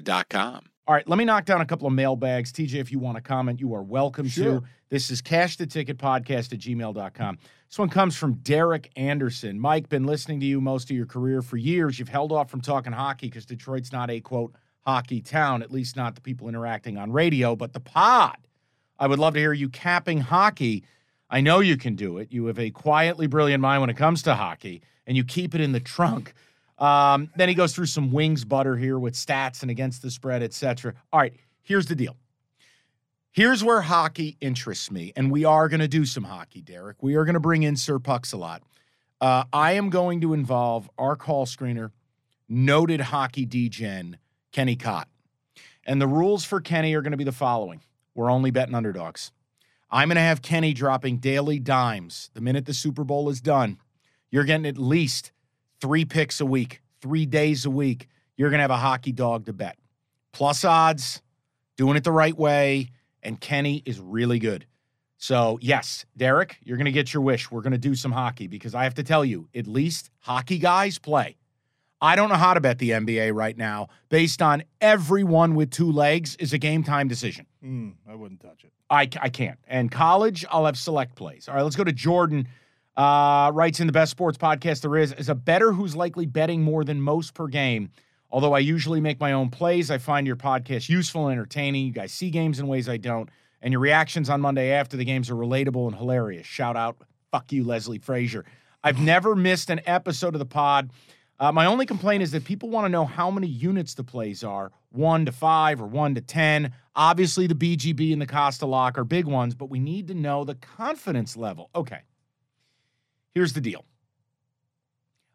Serta.com. All right, let me knock down a couple of mailbags. TJ, if you want to comment, you are welcome Sure. to. This is cash the ticket podcast at gmail.com. This one comes from Derek Anderson. Mike, been listening to you most of your career for years. You've held off from talking hockey because Detroit's not a quote hockey town, at least not the people interacting on radio, but the pod. I would love to hear you capping hockey. I know you can do it. You have a quietly brilliant mind when it comes to hockey, and you keep it in the trunk. Um, then he goes through some wings butter here with stats and against the spread, etc. All right, here's the deal. Here's where hockey interests me, and we are going to do some hockey, Derek. We are going to bring in Sir Pucks a lot. Uh, I am going to involve our call screener, noted hockey degen, Kenny Cott. And the rules for Kenny are going to be the following we're only betting underdogs. I'm going to have Kenny dropping daily dimes the minute the Super Bowl is done. You're getting at least three picks a week, three days a week. You're going to have a hockey dog to bet. Plus odds, doing it the right way. And Kenny is really good. So, yes, Derek, you're going to get your wish. We're going to do some hockey because I have to tell you, at least hockey guys play. I don't know how to bet the NBA right now based on everyone with two legs is a game time decision. Mm, I wouldn't touch it. I, I can't. And college, I'll have select plays. All right, let's go to Jordan. Uh, writes in the best sports podcast there is is a better who's likely betting more than most per game. Although I usually make my own plays, I find your podcast useful and entertaining. You guys see games in ways I don't, and your reactions on Monday after the games are relatable and hilarious. Shout out, fuck you, Leslie Frazier. I've never missed an episode of the pod. Uh, my only complaint is that people want to know how many units the plays are one to five or one to 10. Obviously, the BGB and the Costa Lock are big ones, but we need to know the confidence level. Okay. Here's the deal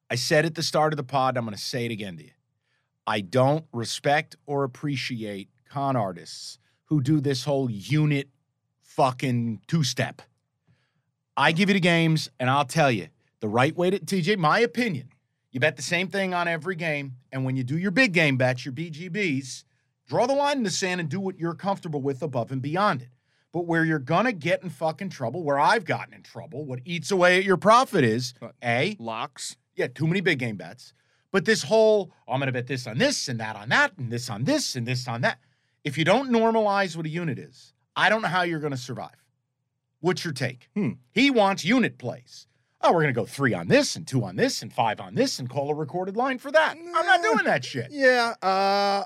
I said at the start of the pod, I'm going to say it again to you. I don't respect or appreciate con artists who do this whole unit fucking two step. I give you the games, and I'll tell you the right way to, TJ, my opinion, you bet the same thing on every game. And when you do your big game bets, your BGBs, draw the line in the sand and do what you're comfortable with above and beyond it. But where you're gonna get in fucking trouble, where I've gotten in trouble, what eats away at your profit is A, Locks. yeah, too many big game bets. But this whole, oh, I'm to bet this on this and that on that and this on this and this on that. If you don't normalize what a unit is, I don't know how you're to survive. What's your take? Hmm. He wants unit plays. Oh, we're to go three on this and two on this and five on this and call a recorded line for that. I'm not doing that shit. Yeah. Uh,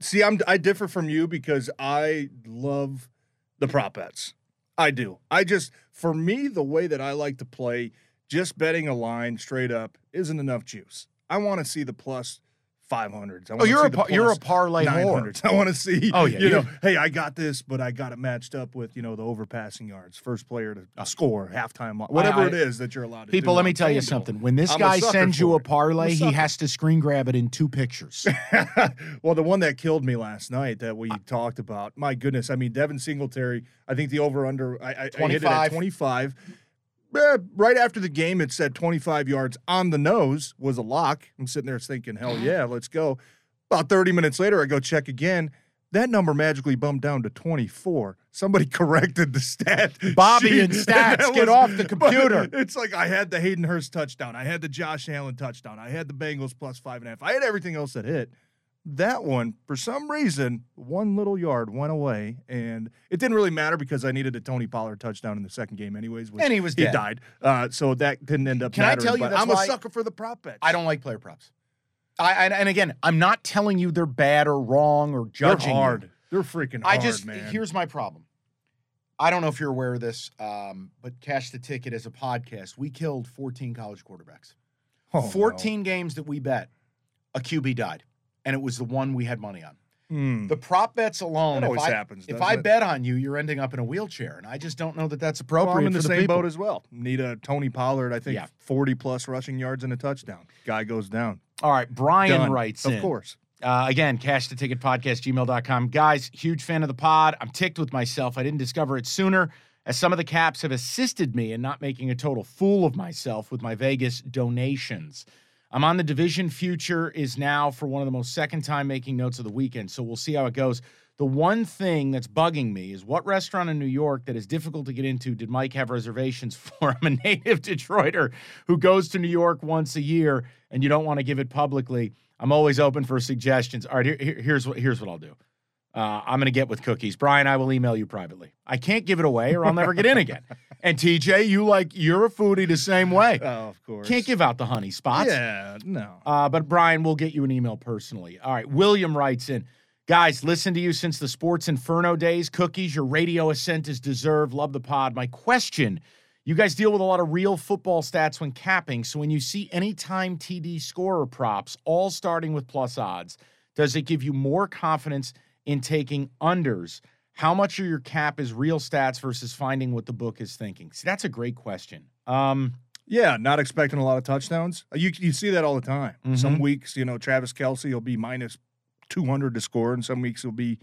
see, I'm I differ from you because I love the prop bets. I do. I just for me the way that I like to play, just betting a line straight up isn't enough juice. I want to see the plus 500s. I Oh, you're a par- you're a parlay whore. I want to see. Oh, yeah, You know, you're- hey, I got this, but I got it matched up with you know the overpassing yards, first player to uh, score, halftime, uh, whatever I- it is that you're allowed to. People, do let me tell you something. When this I'm guy sends you a parlay, he has to screen grab it in two pictures. well, the one that killed me last night that we talked about, my goodness. I mean, Devin Singletary, I think the over under, I, I, I hit it 25. at 25. Eh, right after the game, it said 25 yards on the nose was a lock. I'm sitting there thinking, hell yeah, let's go. About 30 minutes later, I go check again. That number magically bumped down to 24. Somebody corrected the stat. Bobby sheet. and stats, get off the computer. It's like I had the Hayden Hurst touchdown. I had the Josh Allen touchdown. I had the Bengals plus five and a half. I had everything else that hit. That one, for some reason, one little yard went away, and it didn't really matter because I needed a Tony Pollard touchdown in the second game, anyways. which And he was he dead. died, uh, so that didn't end up. Can I tell you I'm a sucker for the prop bets. I don't like player props. I and, and again, I'm not telling you they're bad or wrong or judging. They're judging. you. hard. They're freaking I hard, just man. here's my problem. I don't know if you're aware of this, um, but Cash the Ticket as a podcast, we killed 14 college quarterbacks. Oh, no. 14 games that we bet, a QB died, and it was the one we had money on. Hmm. The prop bets alone, That if always I, happens. if I it? bet on you, you're ending up in a wheelchair, and I just don't know that that's appropriate Well, I'm in for the the same people. boat as well. Need a Tony Pollard, I think Yeah. 40 plus rushing yards and a touchdown. Guy goes down. All right, Brian Done. writes Of in. course. Uh, again, cash the ticket podcast, gmail.com. Guys, huge fan of the pod. I'm ticked with myself. I didn't discover it sooner, as some of the caps have assisted me in not making a total fool of myself with my Vegas donations. I'm on the division. Future is now for one of the most second time making notes of the weekend, so we'll see how it goes. The one thing that's bugging me is what restaurant in New York that is difficult to get into did Mike have reservations for? I'm a native Detroiter who goes to New York once a year, and you don't want to give it publicly. I'm always open for suggestions. All right, here- here- here's what here's what I'll do. Uh, I'm going to get with cookies. Brian, I will email you privately. I can't give it away, or I'll never get in again. And TJ, you like you're a foodie the same way. Oh, of course. Can't give out the honey spots. Yeah, no. Uh, but Brian, we'll get you an email personally. All right. William writes in, guys, listen to you since the Sports Inferno days. Cookies, your radio ascent is deserved. Love the pod. My question: You guys deal with a lot of real football stats when capping. So when you see any time TD scorer props, all starting with plus odds, does it give you more confidence in taking unders? How much of your cap is real stats versus finding what the book is thinking? See, that's a great question. Um, Yeah, not expecting a lot of touchdowns. Uh, You you see that all the time. Some Mhm. weeks, you know, Travis Kelce will be minus 200 to score, and some weeks he'll be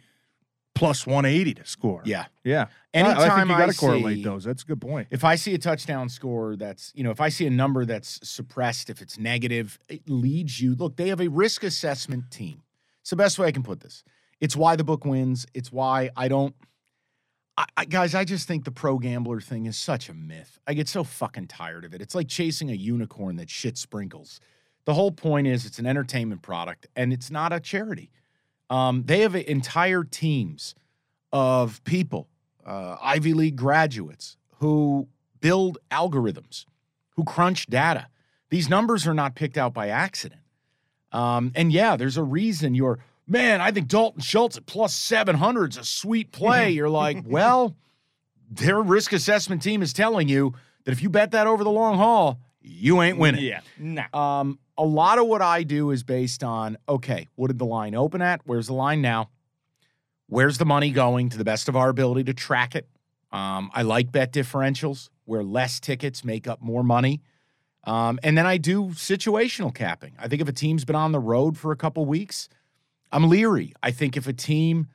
plus 180 to score. yeah. Yeah. I- I think Anytime you got to correlate those. That's a good point. If I see a touchdown score that's, you know, if I see a number that's suppressed, if it's negative, it leads you. Look, they have a risk assessment team. It's the best way I can put this. It's why the book wins. It's why I don't. I, I, guys, I just think the pro gambler thing is such a myth. I get so fucking tired of it. It's like chasing a unicorn that shit sprinkles. The whole point is it's an entertainment product and it's not a charity. Um, they have entire teams of people, uh, Ivy League graduates, who build algorithms, who crunch data. These numbers are not picked out by accident. Um, and yeah, there's a reason you're, man, I think Dalton Schultz at plus 700 is a sweet play. You're like, well, their risk assessment team is telling you that if you bet that over the long haul, you ain't winning. Yeah. Nah. Um, a lot of what I do is based on okay, what did the line open at? Where's the line now? Where's the money going to the best of our ability to track it? Um, I like bet differentials where less tickets make up more money. Um, and then I do situational capping. I think if a team's been on the road for a couple weeks, I'm leery. I think if a team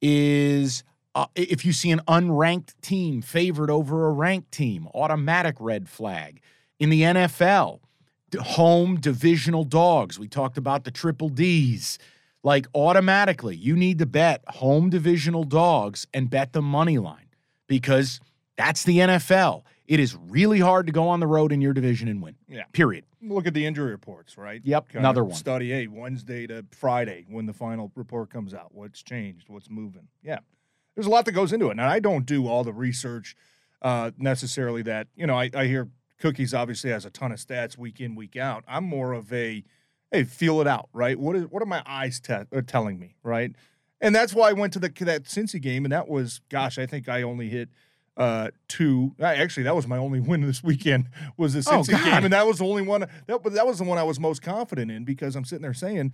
is, uh, if you see an unranked team favored over a ranked team, automatic red flag. In the NFL, home divisional dogs, we talked about the triple D's. Like automatically, you need to bet home divisional dogs and bet the money line because that's the NFL. It is really hard to go on the road in your division and win. Yeah. Period. Look at the injury reports, right? Yep, Kind another one. Study A, Wednesday to Friday when the final report comes out. What's changed? What's moving? Yeah. There's a lot that goes into it. And I don't do all the research uh, necessarily that, you know, I, I hear Cookies obviously has a ton of stats week in, week out. I'm more of a, hey, feel it out, right? What is what are my eyes te- are telling me, right? And that's why I went to the that Cincy game, and that was, gosh, I think I only hit uh two. Actually, that was my only win this weekend was the Oh, Cincy God. game, and that was the only one. That but that was the one I was most confident in because I'm sitting there saying,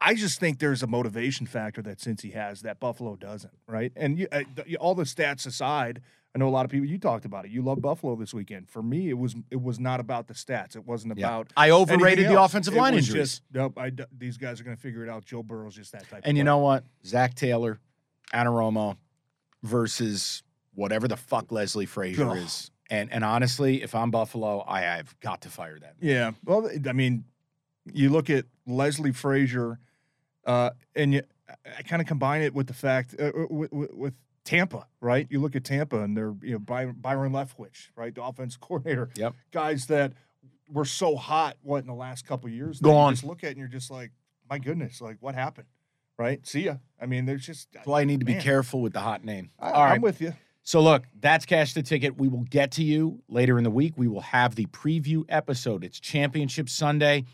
I just think there's a motivation factor that Cincy has that Buffalo doesn't, right? And you, uh, th- all the stats aside, I know a lot of people. You talked about it. You love Buffalo this weekend. For me, it was it was not about the stats. It wasn't about. I overrated the offensive line injuries. Just, nope. I, these guys are going to figure it out. Joe Burrow's just that type. of And you player. know what? Zac Taylor, Anarumo versus whatever the fuck Leslie Frazier is. And and honestly, if I'm Buffalo, I have got to fire that. man. Yeah. Well, I mean, you look at Leslie Frazier, uh, and you, I kind of combine it with the fact uh, with, with, with Tampa, right? You look at Tampa and they're you know Byron, Byron Leftwich, right, the offense coordinator. Yep. Guys that were so hot, what in the last couple of years? Gone. You just look at it and you're just like, my goodness, like what happened? Right? See ya. I mean, there's just. That's why I need to be careful with the hot name. I, All right. I'm with you. So look, that's cash the ticket. We will get to you later in the week. We will have the preview episode. It's Championship Sunday.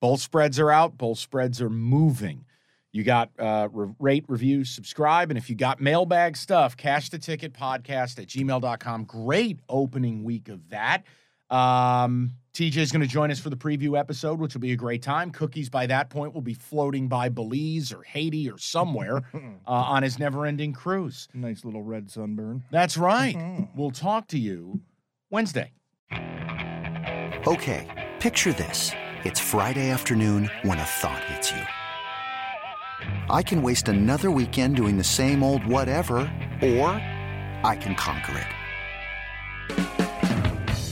Both spreads are out, both spreads are moving. You got uh, re- rate, review, subscribe. And if you got mailbag stuff, cash the ticket podcast at gmail.com. Great opening week of that. Um, TJ is going to join us for the preview episode, which will be a great time. Cookies by that point will be floating by Belize or Haiti or somewhere uh, on his never ending cruise. Nice little red sunburn. That's right. we'll talk to you Wednesday. Okay, picture this. It's Friday afternoon when a thought hits you. I can waste another weekend doing the same old whatever, or I can conquer it.